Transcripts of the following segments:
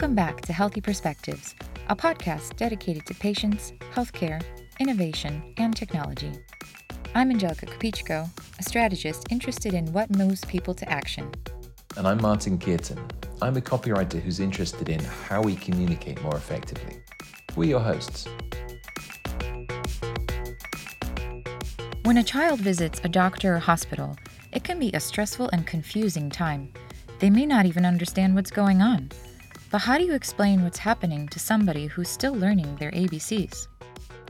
Welcome back to Healthy Perspectives, a podcast dedicated to patients, healthcare, innovation, and technology. I'm Angelica Capichko, a strategist interested in what moves people to action. And I'm Martin Kearton. I'm a copywriter who's interested in how we communicate more effectively. We're your hosts. When a child visits a doctor or hospital, it can be a stressful and confusing time. They may not even understand what's going on. But how do you explain what's happening to somebody who's still learning their ABCs?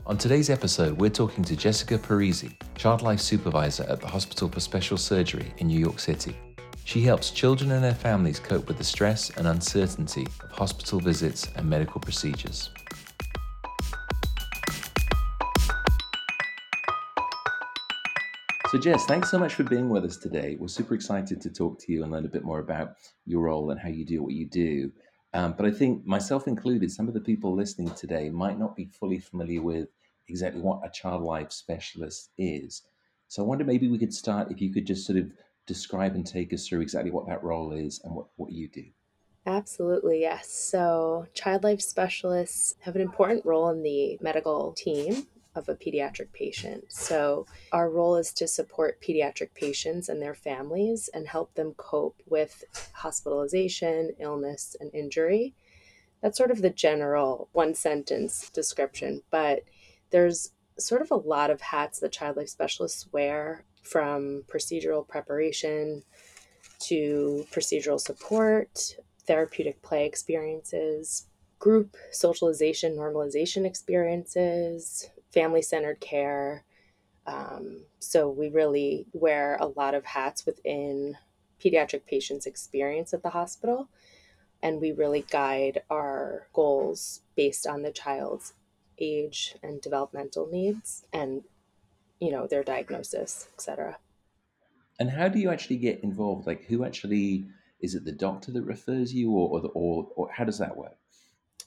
On today's episode, we're talking to Jessica Parisi, Child Life Supervisor at the Hospital for Special Surgery in New York City. She helps children and their families cope with the stress and uncertainty of hospital visits and medical procedures. So, Jess, thanks so much for being with us today. We're super excited to talk to you and learn a bit more about your role and how you do what you do. Um, but I think, myself included, some of the people listening today might not be fully familiar with exactly what a child life specialist is. So, I wonder maybe we could start if you could just sort of describe and take us through exactly what that role is and what, what you do. Absolutely, yes. So, child life specialists have an important role in the medical team of a pediatric patient. So, our role is to support pediatric patients and their families and help them cope with hospitalization, illness, and injury. That's sort of the general one sentence description, but there's sort of a lot of hats that child life specialists wear from procedural preparation to procedural support, therapeutic play experiences, group socialization normalization experiences, family centered care. Um, so we really wear a lot of hats within pediatric patients' experience at the hospital. And we really guide our goals based on the child's age and developmental needs and you know their diagnosis etc and how do you actually get involved like who actually is it the doctor that refers you or or, the, or, or how does that work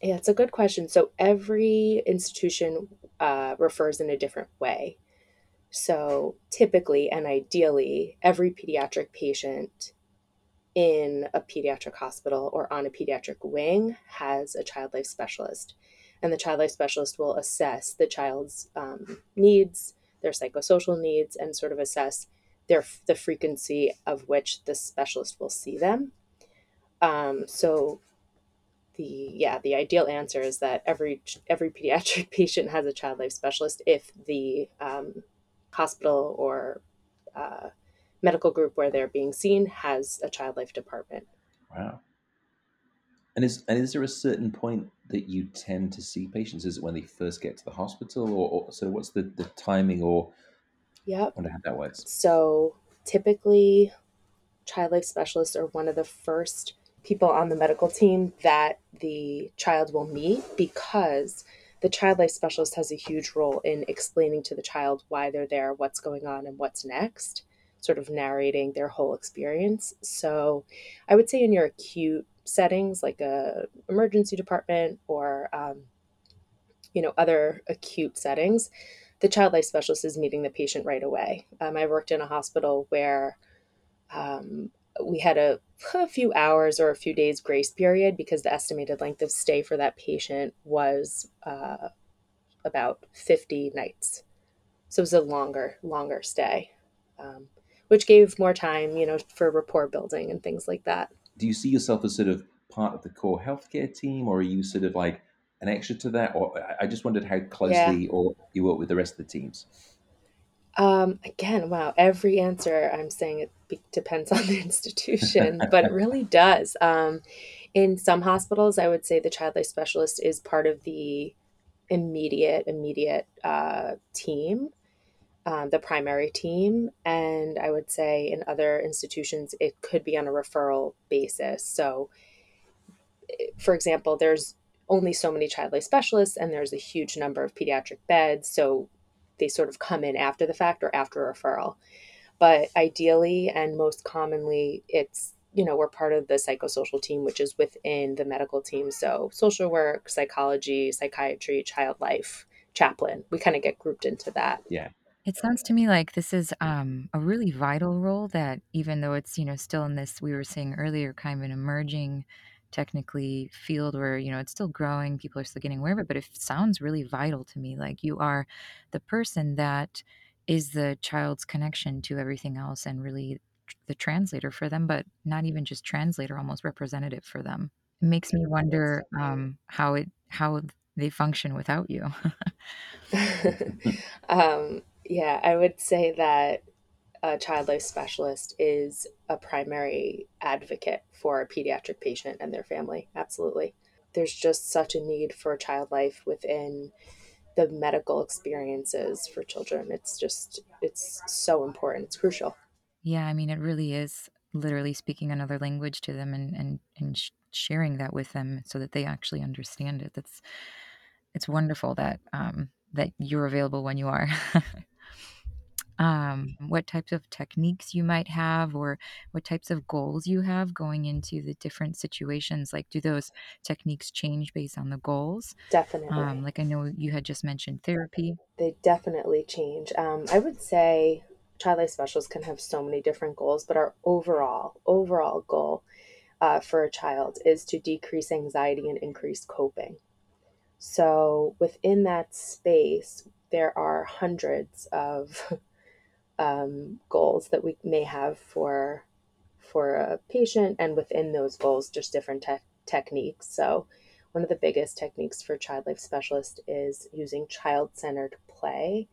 yeah, it's a good question. So every institution uh, refers in a different way. So typically and ideally, every pediatric patient in a pediatric hospital or on a pediatric wing has a child life specialist. And the child life specialist will assess the child's um, needs, their psychosocial needs, and sort of assess their the frequency of which the specialist will see them. Um, so the yeah the ideal answer is that every every pediatric patient has a child life specialist if the um, hospital or uh, medical group where they're being seen has a child life department. Wow. And is and is there a certain point that you tend to see patients? Is it when they first get to the hospital or, or so what's the, the timing or yeah wonder how that works? So typically child life specialists are one of the first people on the medical team that the child will meet because the child life specialist has a huge role in explaining to the child why they're there, what's going on, and what's next, sort of narrating their whole experience. So I would say in your acute settings, like a emergency department or um, you know other acute settings, the child life specialist is meeting the patient right away. Um, I worked in a hospital where um, we had a, a few hours or a few days grace period because the estimated length of stay for that patient was uh, about 50 nights. So it was a longer, longer stay, um, which gave more time, you know, for rapport building and things like that. Do you see yourself as sort of part of the core healthcare team, or are you sort of like an extra to that? Or I just wondered how closely yeah. or you work with the rest of the teams. Um, again, wow, every answer I'm saying it be- depends on the institution, but it really does. Um, in some hospitals, I would say the child life specialist is part of the immediate, immediate uh, team, um, the primary team. And I would say in other institutions, it could be on a referral basis. So, eh, for example, there's only so many child life specialists, and there's a huge number of pediatric beds. So, they sort of come in after the fact or after referral. But ideally and most commonly, it's you know, we're part of the psychosocial team, which is within the medical team. So, social work, psychology, psychiatry, child life, chaplain, we kind of get grouped into that. Yeah. It sounds to me like this is um, a really vital role that, even though it's you know still in this we were saying earlier, kind of an emerging technically field where you know it's still growing people are still getting aware of it but it sounds really vital to me like you are the person that is the child's connection to everything else and really the translator for them but not even just translator almost representative for them. It makes me wonder um, how it how they function without you. Um, yeah i would say that a child life specialist is a primary advocate for a pediatric patient and their family. Absolutely. There's just such a need for child life within the medical experiences for children. It's just, it's so important. It's crucial. Yeah, I mean, it really is literally speaking another language to them and, and, and sh- sharing that with them so that they actually understand it. That's, it's wonderful that, um, that you're available when you are. um, what types of techniques you might have or what types of goals you have going into the different situations like do those techniques change based on the goals? Definitely. um, like i know you had just mentioned therapy. They definitely change. Um, i would say child life specialists can have so many different goals but our overall overall goal uh, for a child is to decrease anxiety and increase coping. So within that space there are hundreds of um, goals that we may have for for a patient, and within those goals, just different te- techniques. So, one of the biggest techniques for child life specialist is using child centered play,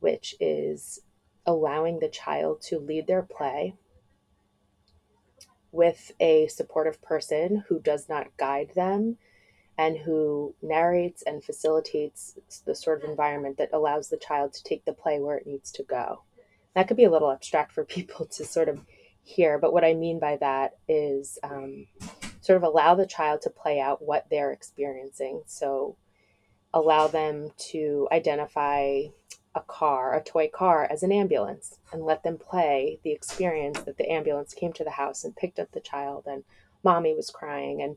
which is allowing the child to lead their play with a supportive person who does not guide them and who narrates and facilitates the sort of environment that allows the child to take the play where it needs to go that could be a little abstract for people to sort of hear. But what I mean by that is um, sort of allow the child to play out what they're experiencing. So allow them to identify a car, a toy car, as an ambulance and let them play the experience that the ambulance came to the house and picked up the child and mommy was crying. And,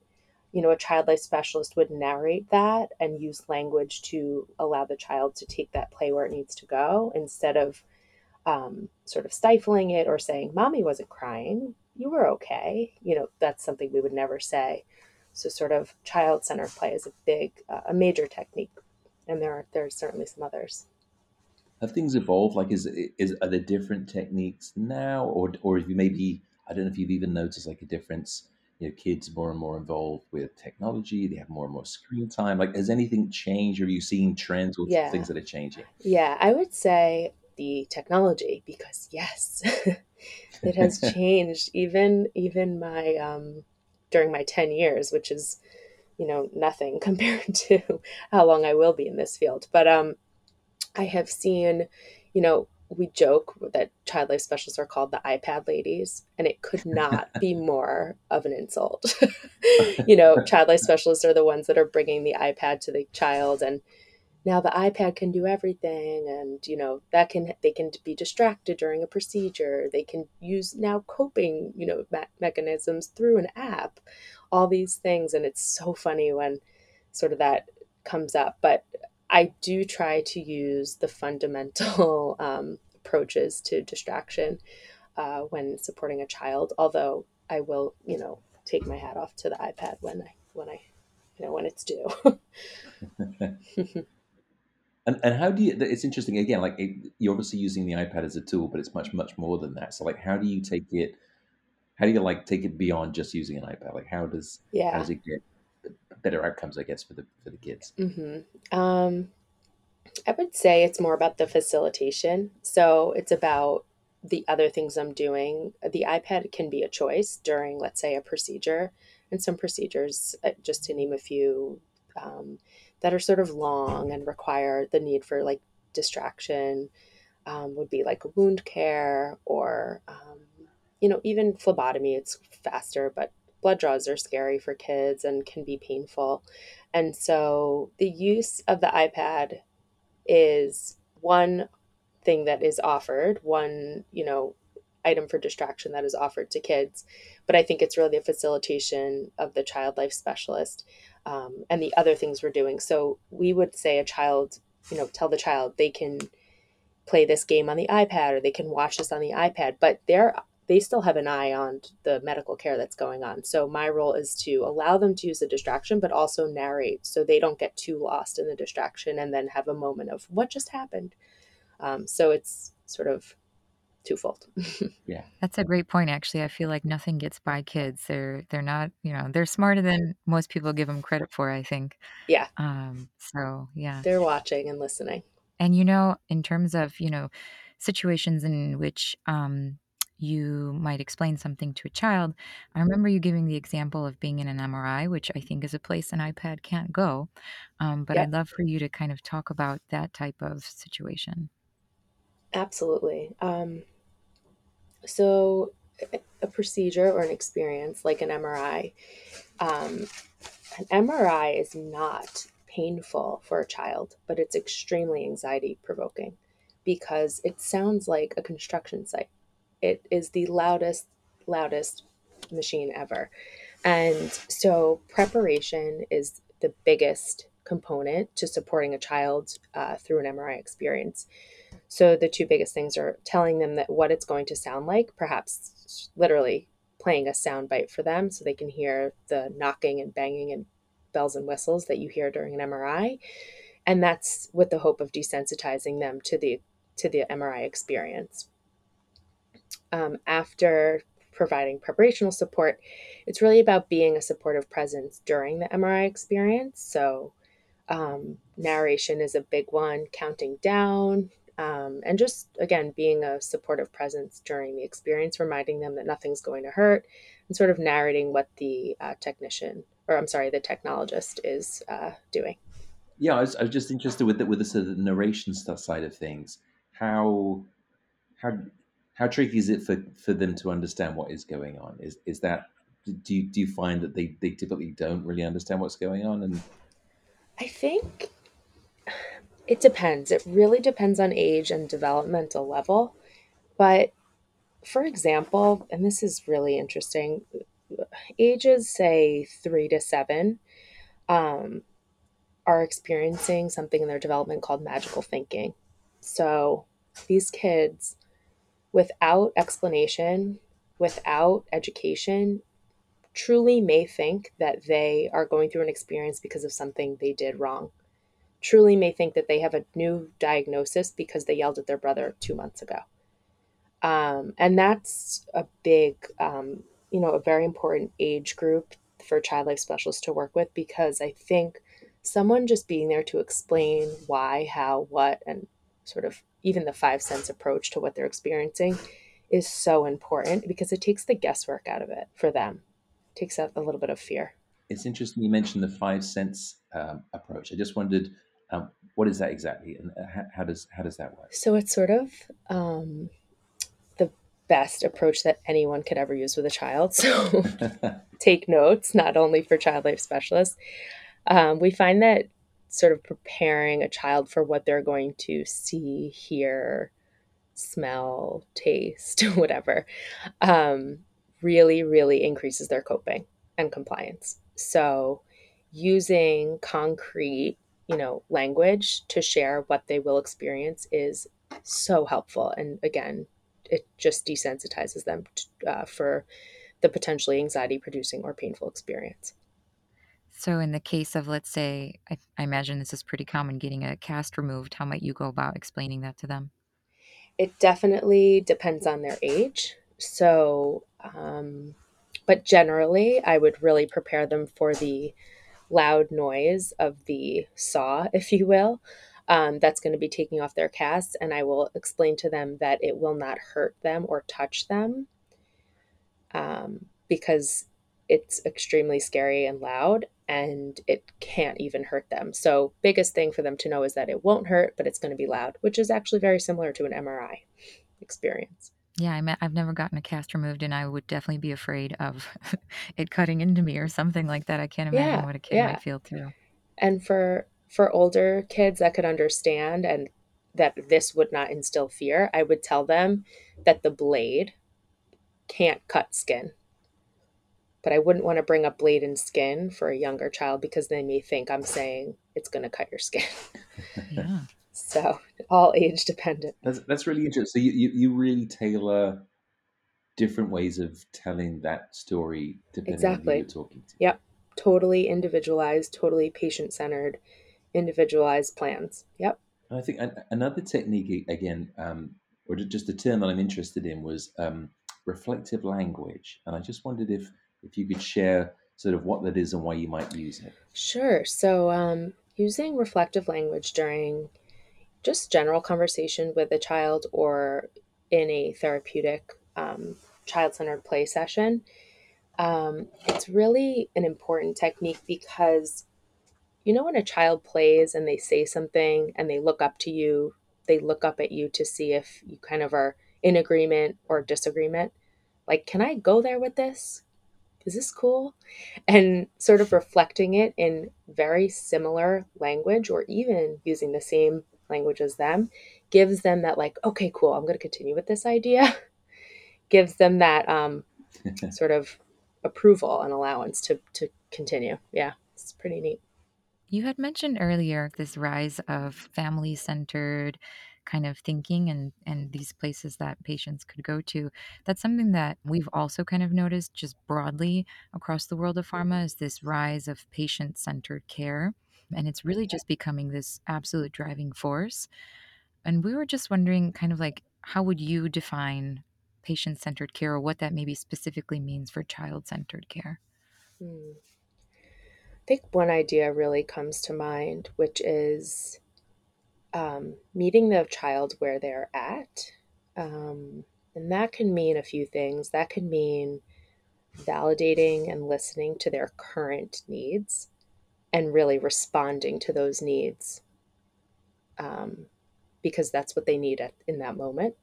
you know, a child life specialist would narrate that and use language to allow the child to take that play where it needs to go instead of um, sort of stifling it or saying, Mommy wasn't crying, you were okay. You know, that's something we would never say. So, sort of child centered play is a big, uh, a major technique. And there are, there's certainly some others. Have things evolved? Like, is, is, are there different techniques now? Or, or have you maybe, I don't know if you've even noticed like a difference you know, kids more and more involved with technology. They have more and more screen time. Like, has anything changed? Or Are you seeing trends or yeah. things that are changing? Yeah, I would say the technology because yes it has changed even even my um during my 10 years which is you know nothing compared to how long I will be in this field but um I have seen you know we joke that child life specialists are called the iPad ladies, and it could not be more of an insult. you know, child life specialists are the ones that are bringing the iPad to the child and now the ipad can do everything and you know that can they can be distracted during a procedure. They can use now coping you know me- mechanisms through an app all these things and it's so funny when sort of that comes up. But i do try to use the fundamental um, approaches to distraction uh, when supporting a child although i will you know take my hat off to the ipad when i when i you know when it's due And, and how do you? It's interesting again. Like it, you're obviously using the iPad as a tool, but it's much much more than that. So like, how do you take it? How do you like take it beyond just using an iPad? Like, how does yeah. how does it get better outcomes? I guess for the for the kids. Mm-hmm. Um, I would say it's more about the facilitation. So it's about the other things I'm doing. The iPad can be a choice during, let's say, a procedure, and some procedures, uh, just to name a few. Um, that are sort of long and require the need for like distraction um, would be like wound care or um, you know even phlebotomy it's faster but blood draws are scary for kids and can be painful. And so the use of the ipad is one thing that is offered one you know item for distraction that is offered to kids but i think it's really a facilitation of the child life specialist um, and the other things we're doing. So we would say a child, you know, tell the child they can play this game on the iPad or they can watch this on the iPad, but they're they still have an eye on the medical care that's going on. So my role is to allow them to use the distraction, but also narrate so they don't get too lost in the distraction and then have a moment of what just happened. Um, so it's sort of twofold. yeah, that's a great point. Actually, I feel like nothing gets by kids. They're they're not you know they're smarter than most people give them credit for. I think. Yeah. Um. So yeah, they're watching and listening. And you know, in terms of you know situations in which um you might explain something to a child. I remember you giving the example of being in an MRI, which I think is a place an iPad can't go. Um, but yep. I'd love for you to kind of talk about that type of situation. Absolutely. Um, so, a procedure or an experience like an MRI, um, an MRI is not painful for a child, but it's extremely anxiety provoking because it sounds like a construction site it is the loudest, loudest machine ever. And so preparation is the biggest component to supporting a child uh, through an MRI experience. So the two biggest things are telling them that what it's going to sound like, perhaps literally playing a sound bite for them so they can hear the knocking and banging and bells and whistles that you hear during an MRI. And that's with the hope of desensitizing them to the to the MRI experience um, after providing preparational support, it's really about being a supportive presence during the MRI experience. So, um, narration is a big one, counting down, um, and just again being a supportive presence during the experience, reminding them that nothing's going to hurt, and sort of narrating what the uh, technician, or I'm sorry, the technologist is uh, doing. Yeah, I was, I was, just interested with the, with the sort of narration stuff side of things. How how how tricky is it for, for them to understand what is going on? Is is that do you, do you find that they, they typically don't really understand what's going on? And I think it depends. It really depends on age and developmental level. But for example, and this is really interesting, ages say three to seven um, are experiencing something in their development called magical thinking. So these kids without explanation, without education, truly may think that they are going through an experience because of something they did wrong. Truly may think that they have a new diagnosis because they yelled at their brother two months ago. Um, and that's a big, um, you know, a very important age group for child life specialists to work with because I think someone just being there to explain why, how, what, and sort of even the five sense approach to what they're experiencing is so important because it takes the guesswork out of it for them. It takes out a little bit of fear. It's interesting you mentioned the five sense um, approach. I just wondered um, what is that exactly, and uh, how, how, does how does that work? So it's sort of um, the best approach that anyone could ever use with a child. So take notes, not only for child life specialists. Um, we find that sort of preparing a child for what they're going to see, hear, smell, taste, whatever, um, really, really increases their coping and compliance. So, using concrete, you know, language to share what they will experience is so helpful. And again, it just desensitizes them to, uh, for the potentially anxiety producing or painful experience. So, in the case of, let's say, I, I imagine this is pretty common getting a cast removed, how might you go about explaining that to them? It definitely depends on their age. So, um, but generally, I would really prepare them for the loud noise of the saw, if you will. Um, that's going to be taking off their cast, and I will explain to them that it will not hurt them or touch them um, because it's extremely scary and loud and it can't even hurt them. So, biggest thing for them to know is that it won't hurt, but it's going to be loud, which is actually very similar to an MRI experience. Yeah, I I've never gotten a cast removed, and I would definitely be afraid of it cutting into me or something like that. I can't imagine yeah, what a kid yeah. might feel too. And for for older kids that could understand and that this would not instill fear, I would tell them that the blade can't cut skin but I wouldn't want to bring up blade and skin for a younger child because they may think I'm saying it's going to cut your skin. yeah. So all age dependent. That's that's really interesting. So you, you, you really tailor different ways of telling that story depending exactly. on who you're talking to. Yep. Totally individualized, totally patient centered, individualized plans. Yep. And I think another technique, again, um, or just a term that I'm interested in, was um, reflective language. And I just wondered if if you could share sort of what that is and why you might use it. Sure. So, um, using reflective language during just general conversation with a child or in a therapeutic um, child centered play session, um, it's really an important technique because you know when a child plays and they say something and they look up to you, they look up at you to see if you kind of are in agreement or disagreement. Like, can I go there with this? Is this cool? And sort of reflecting it in very similar language or even using the same language as them gives them that, like, okay, cool, I'm going to continue with this idea. gives them that um, sort of approval and allowance to, to continue. Yeah, it's pretty neat. You had mentioned earlier this rise of family centered kind of thinking and and these places that patients could go to that's something that we've also kind of noticed just broadly across the world of pharma is this rise of patient centered care and it's really just becoming this absolute driving force and we were just wondering kind of like how would you define patient centered care or what that maybe specifically means for child centered care hmm. I think one idea really comes to mind, which is um, meeting the child where they're at. Um, and that can mean a few things. That can mean validating and listening to their current needs and really responding to those needs um, because that's what they need at, in that moment.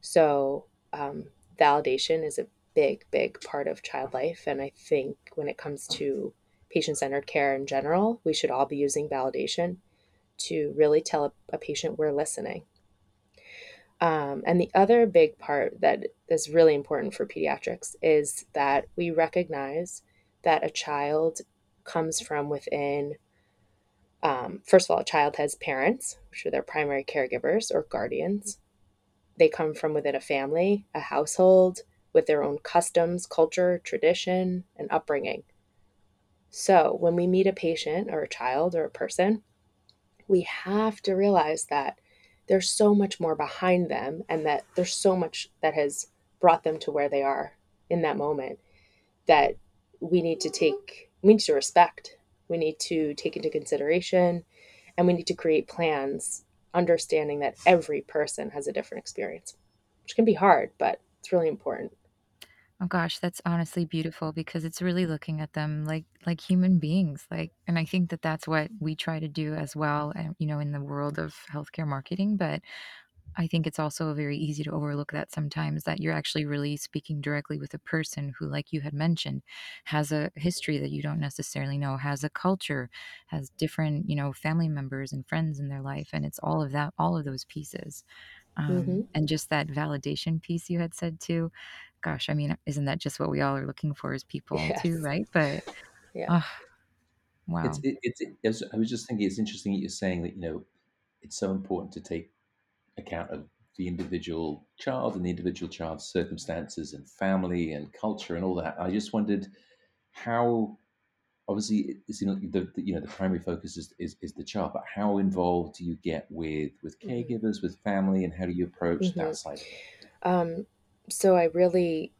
So, um, validation is a big, big part of child life. And I think when it comes to patient centered care in general, we should all be using validation to really tell a, a patient we're listening. Um, and the other big part that is really important for pediatrics is that we recognize that a child comes from within. Um, first of all, a child has parents, which are their primary caregivers or guardians. They come from within a family, a household, with their own customs, culture, tradition, and upbringing. So when we meet a patient or a child or a person, we have to realize that there's so much more behind them and that there's so much that has brought them to where they are in that moment that we need to take we need to respect we need to take into consideration and we need to create plans understanding that every person has a different experience which can be hard but it's really important Oh gosh, that's honestly beautiful because it's really looking at them like like human beings. Like, and I think that that's what we try to do as well, and you know, in the world of healthcare marketing. But I think it's also very easy to overlook that sometimes that you're actually really speaking directly with a person who, like you had mentioned, has a history that you don't necessarily know, has a culture, has different, you know, family members and friends in their life, and it's all of that, all of those pieces. Um, mm-hmm. and just that validation piece you had said too gosh, I mean, isn't that just what we all are looking for as people yes. too, right? But yeah. Oh, wow. It's, it, it's, it, I was just thinking it's interesting that you're saying that, you know, it's so important to take account of the individual child and the individual child's circumstances and family and culture and all that. I just wondered how, obviously, it's, you know, the, the, you know, the primary focus is, is, is, the child, but how involved do you get with, with mm-hmm. caregivers, with family, and how do you approach mm-hmm. that side? Um, so I really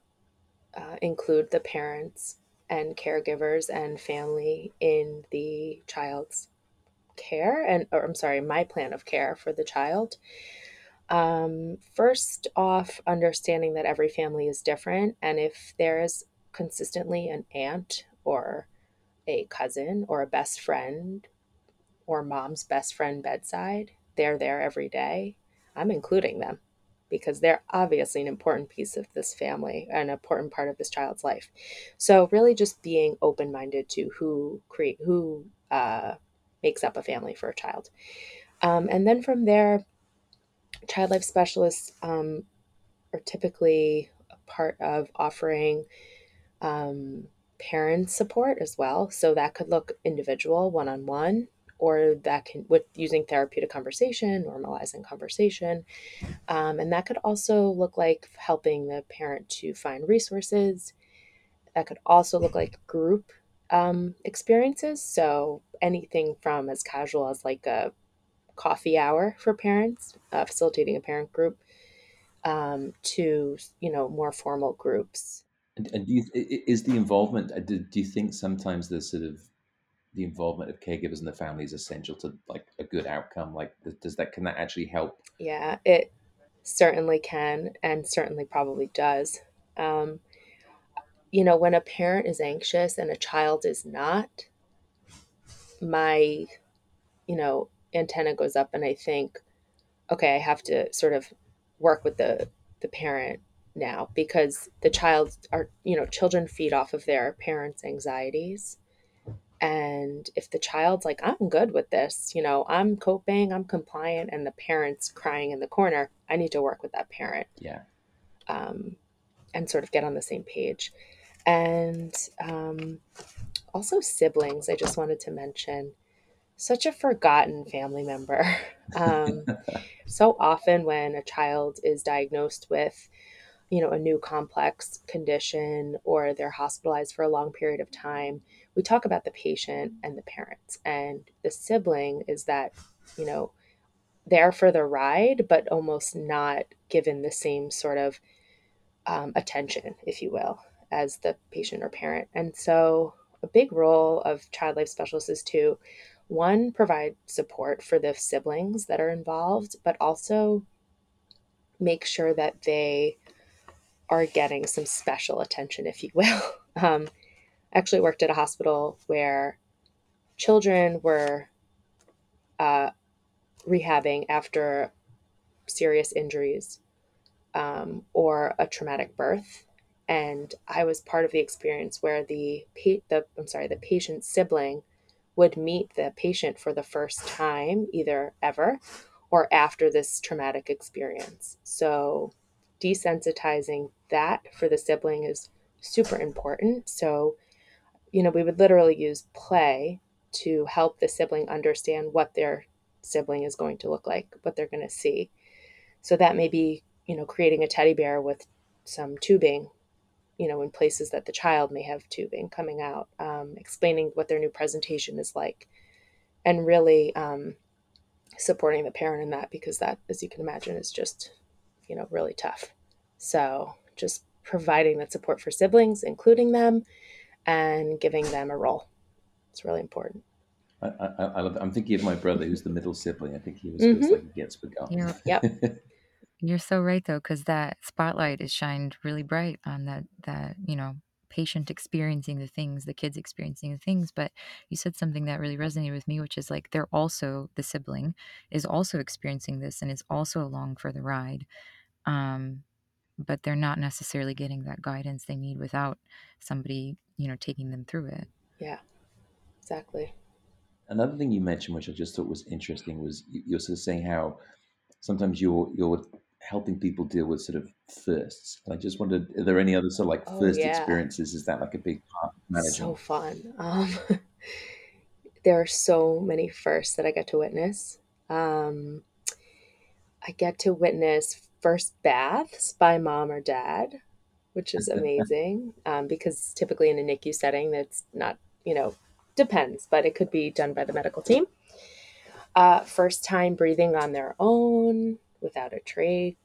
uh, include the parents and caregivers and family in the child's care and or I'm sorry, my plan of care for the child. Um, first off, understanding that every family is different, and if there is consistently an aunt or a cousin or a best friend or mom's best friend bedside, they're there every day. I'm including them because they're obviously an important piece of this family, an important part of this child's life. So really, just being open minded to who create who uh, makes up a family for a child, um, and then from there, child life specialists um, are typically a part of offering. Um, parent support as well. So that could look individual, one on one, or that can with using therapeutic conversation, normalizing conversation, um, and that could also look like helping the parent to find resources. That could also look like group um, experiences. So anything from as casual as like a coffee hour for parents, uh, facilitating a parent group, um, to you know more formal groups. And, and do you, is the involvement? Uh, do, do you think sometimes the sort of the involvement of caregivers in the family is essential to like a good outcome? Like, does that can that actually help? Yeah, it certainly can, and certainly probably does. Um, you know, when a parent is anxious and a child is not, my, you know, antenna goes up, and I think, okay, I have to sort of work with the the parent now because the child are you know children feed off of their parents anxieties. And if the child's like i'm good with this you know i'm coping i'm compliant and the parent's crying in the corner i need to work with that parent. Yeah. Um, and sort of get on the same page. And um, also siblings i just wanted to mention such a forgotten family member. Um, so often when a child is diagnosed with you know a new complex condition or they're hospitalized for a long period of time we talk about the patient and the parents. And the sibling is that you know there for the ride but almost not given the same sort of um, attention if you will as the patient or parent. And so a big role of child life specialists is to one provide support for the siblings that are involved but also make sure that they are getting some special attention, if you will. Um, I actually worked at a hospital where children were uh, rehabbing after serious injuries um, or a traumatic birth, and I was part of the experience where the the I'm sorry the patient's sibling would meet the patient for the first time, either ever or after this traumatic experience. So desensitizing that for the sibling is super important. So, you know, we would literally use play to help the sibling understand what their sibling is going to look like, what they're going to see. So that may be, you know, creating a teddy bear with some tubing, you know, in places that the child may have tubing coming out, um, explaining what their new presentation is like, and really um, supporting the parent in that because that, as you can imagine, is just you know, really tough. So just providing that support for siblings, including them, and giving them a role. It's really important. I, I, I am thinking of my brother, who's the middle sibling. I think he was mm-hmm. like he gets forgotten. Yeah. Yep. You're so right though, because that spotlight is shined really bright on that that you know patient experiencing the things, the kids experiencing the things. But you said something that really resonated with me, which is like they're also the sibling is also experiencing this and is also along for the ride um, but they're not necessarily getting that guidance they need without somebody you know taking them through it yeah exactly another thing you mentioned which i just thought was interesting was you're sort of saying how sometimes you're you're helping people deal with sort of firsts i just wondered are there any other sort of like oh, first yeah. experiences? Is that like a big part of managing? so fun. Um, there are so many firsts that i get to witness. Um, i get to witness first baths by mom or dad, which is amazing um, because typically in a NICU setting, that's not, you know, depends, but it could be done by the medical team. Uh, first time breathing on their own without a trach,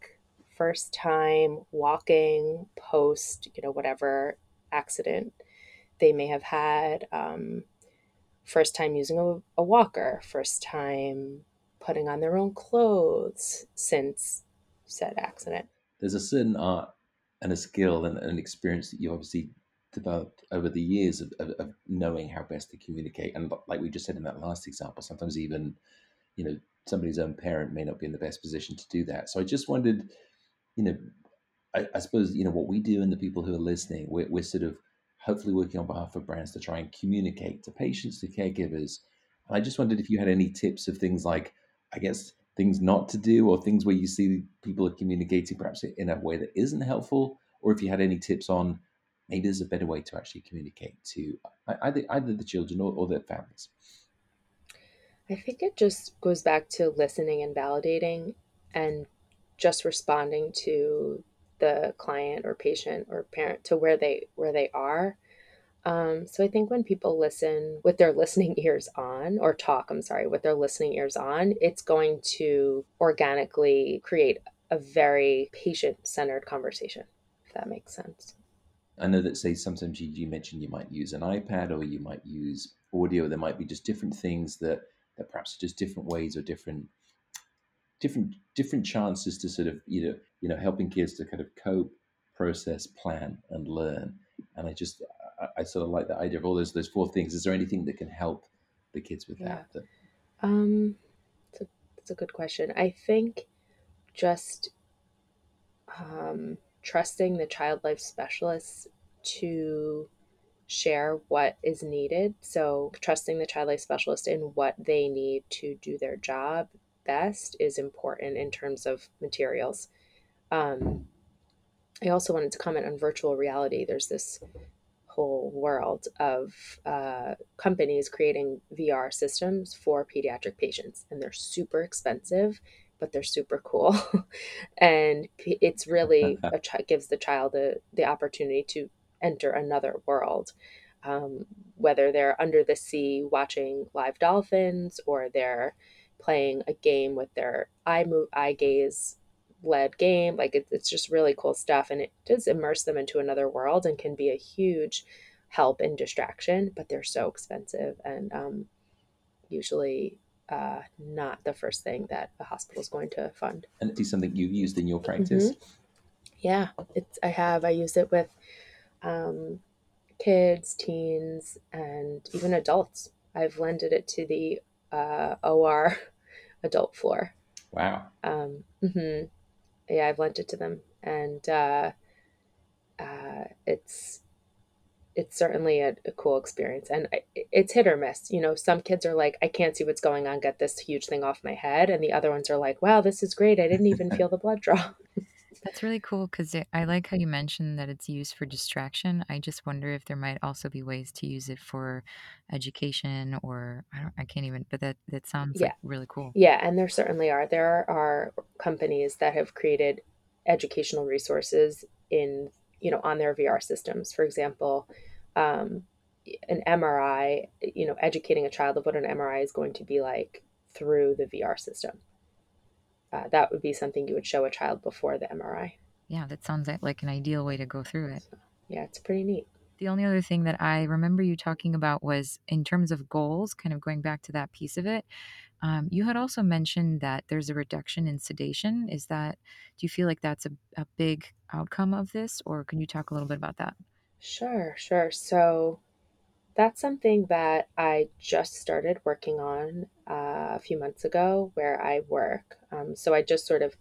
first time walking post, you know, whatever accident they may have had, um, first time using a, a walker, first time putting on their own clothes since said accident. There's a certain art and a skill and an experience that you obviously developed over the years of, of, of, knowing how best to communicate. And like we just said in that last example, sometimes even, you know, somebody's own parent may not be in the best position to do that. So I just wondered, you know, I, I suppose, you know, what we do and the people who are listening, we're, we're sort of hopefully working on behalf of brands to try and communicate to patients, to caregivers. And I just wondered if you had any tips of things like, I guess, things not to do or things where you see people are communicating perhaps in a way that isn't helpful or if you had any tips on maybe there's a better way to actually communicate to either, either the children or, or their families I think it just goes back to listening and validating and just responding to the client or patient or parent to where they where they are. Um, so I think when people listen with their listening ears on, or talk, I'm sorry, with their listening ears on, it's going to organically create a very patient centered conversation, if that makes sense. I know that, say, sometimes you, you mentioned you might use an iPad or you might use audio. There might be just different things that, that perhaps just different ways or different different different chances to sort of you know you know helping kids to kind of cope, process, plan, and learn. And I just I, I sort of like the idea of all those those four things. Is there anything that can help the kids with yeah. that? Um, it's a, it's a good question. I think just um, trusting the child life specialists to share what is needed. So, trusting the child life specialist in what they need to do their job best is important in terms of materials. Um, I also wanted to comment on virtual reality. There's this whole world of uh, companies creating VR systems for pediatric patients, and they're super expensive, but they're super cool. and it's really a ch- gives the child a, the opportunity to enter another world. Um, whether they're under the sea watching live dolphins or they're playing a game with their eye move eye gaze led game like it, it's just really cool stuff and it does immerse them into another world and can be a huge help and distraction but they're so expensive and um, usually uh, not the first thing that a hospital is going to fund and is something you've used in your practice mm-hmm. yeah it's i have i use it with um, kids teens and even adults i've lended it to the uh, OR adult floor. Wow. Um, mm-hmm. Yeah, I've lent it to them, and uh, uh, it's it's certainly a, a, cool experience, and it's hit or miss. You know, some kids are like, "I can't see what's going on. Get this huge thing off my head," and the other ones are like, "Wow, this is great. I didn't even feel the blood draw." That's really cool because I like how you mentioned that it's used for distraction. I just wonder if there might also be ways to use it for education or I don't I can't even but that that sounds yeah. like really cool. Yeah, and there certainly are. There are companies that have created educational resources in, you know, on their VR systems. For example, um, an MRI, you know, educating a child of what an MRI is going to be like through the VR system uh, that would be something you would show a child before the MRI. Yeah, that sounds like an ideal way to go through it. So, yeah, it's pretty neat. The only other thing that I remember you talking about was in terms of goals, kind of going back to that piece of it. Um, you had also mentioned that there's a reduction in sedation. Is that, do you feel like that's a, a big outcome of this, or can you talk a little bit about that? Sure, sure. So, that's something that I just started working on uh, a few months ago where I work. Um, so I just sort of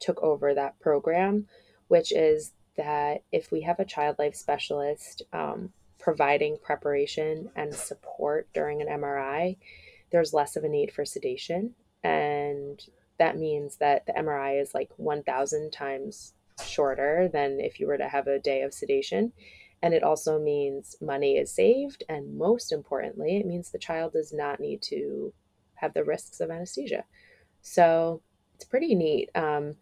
took over that program, which is that if we have a child life specialist um, providing preparation and support during an MRI, there's less of a need for sedation. And that means that the MRI is like 1,000 times shorter than if you were to have a day of sedation. And it also means money is saved. And most importantly, it means the child does not need to have the risks of anesthesia. So it's pretty neat. Um,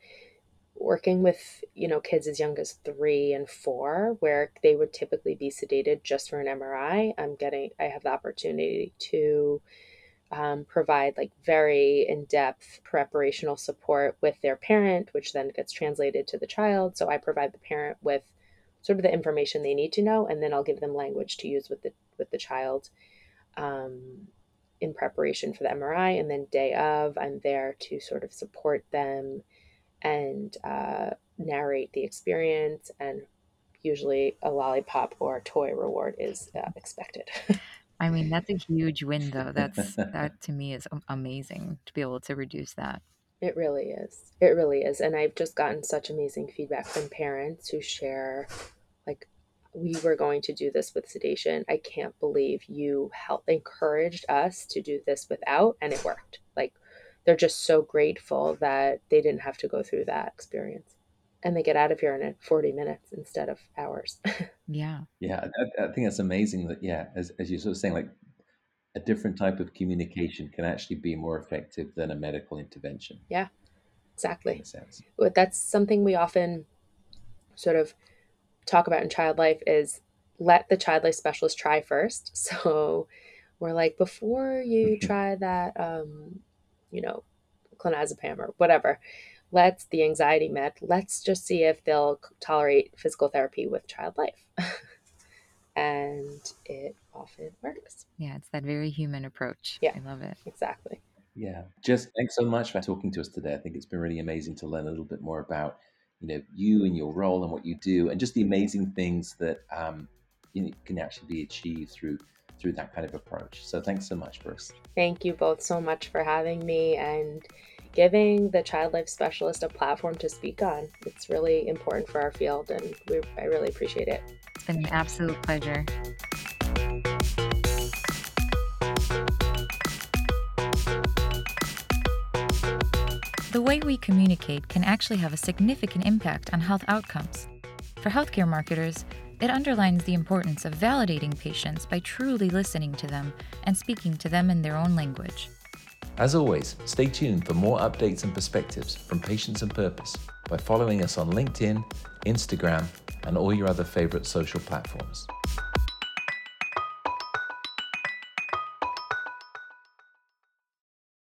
working with you know kids as young as three and four where they would typically be sedated just for an mri i'm getting i have the opportunity to um, provide like very in-depth preparational support with their parent which then gets translated to the child so i provide the parent with sort of the information they need to know, and then I'll give them language to use with the with the child um, in preparation for the MRI. And then day of, I'm there to sort of support them and uh, narrate the experience. And usually, a lollipop or a toy reward is uh, expected. I mean, that's a huge win, though. That's that to me is amazing to be able to reduce that. It really is. It really is. And I've just gotten such amazing feedback from parents who share, like, we were going to do this with sedation. I can't believe you helped encouraged us to do this without, and it worked. Like, they're just so grateful that they didn't have to go through that experience. And they get out of here in 40 minutes instead of hours. yeah. Yeah. I, I, think that's amazing that, yeah, as, as you're sort of saying, like, a different type of communication can actually be more effective than a medical intervention. Yeah, exactly. In a sense. But that's something we often sort of talk about in child life is let the child life specialist try first. So we're like, before you try that, um, you know, clonazepam or whatever, let's the anxiety med, let's just see if they'll tolerate physical therapy with child life. and it often works. Yeah, it's that very human approach. Yeah. I love it. Exactly. Yeah. Just thanks so much for talking to us today. I think it's been really amazing to learn a little bit more about, you know, you and your role and what you do and just the amazing things that um, you know, can actually be achieved through through that kind of approach. So thanks so much, Bruce. Thank you both so much for having me and giving the child life specialist a platform to speak on. It's really important for our field and we, I really appreciate it. It's been an absolute pleasure. The way we communicate can actually have a significant impact on health outcomes. For healthcare marketers, it underlines the importance of validating patients by truly listening to them and speaking to them in their own language. As always, stay tuned for more updates and perspectives from Patients and Purpose by following us on LinkedIn, Instagram, and all your other favorite social platforms.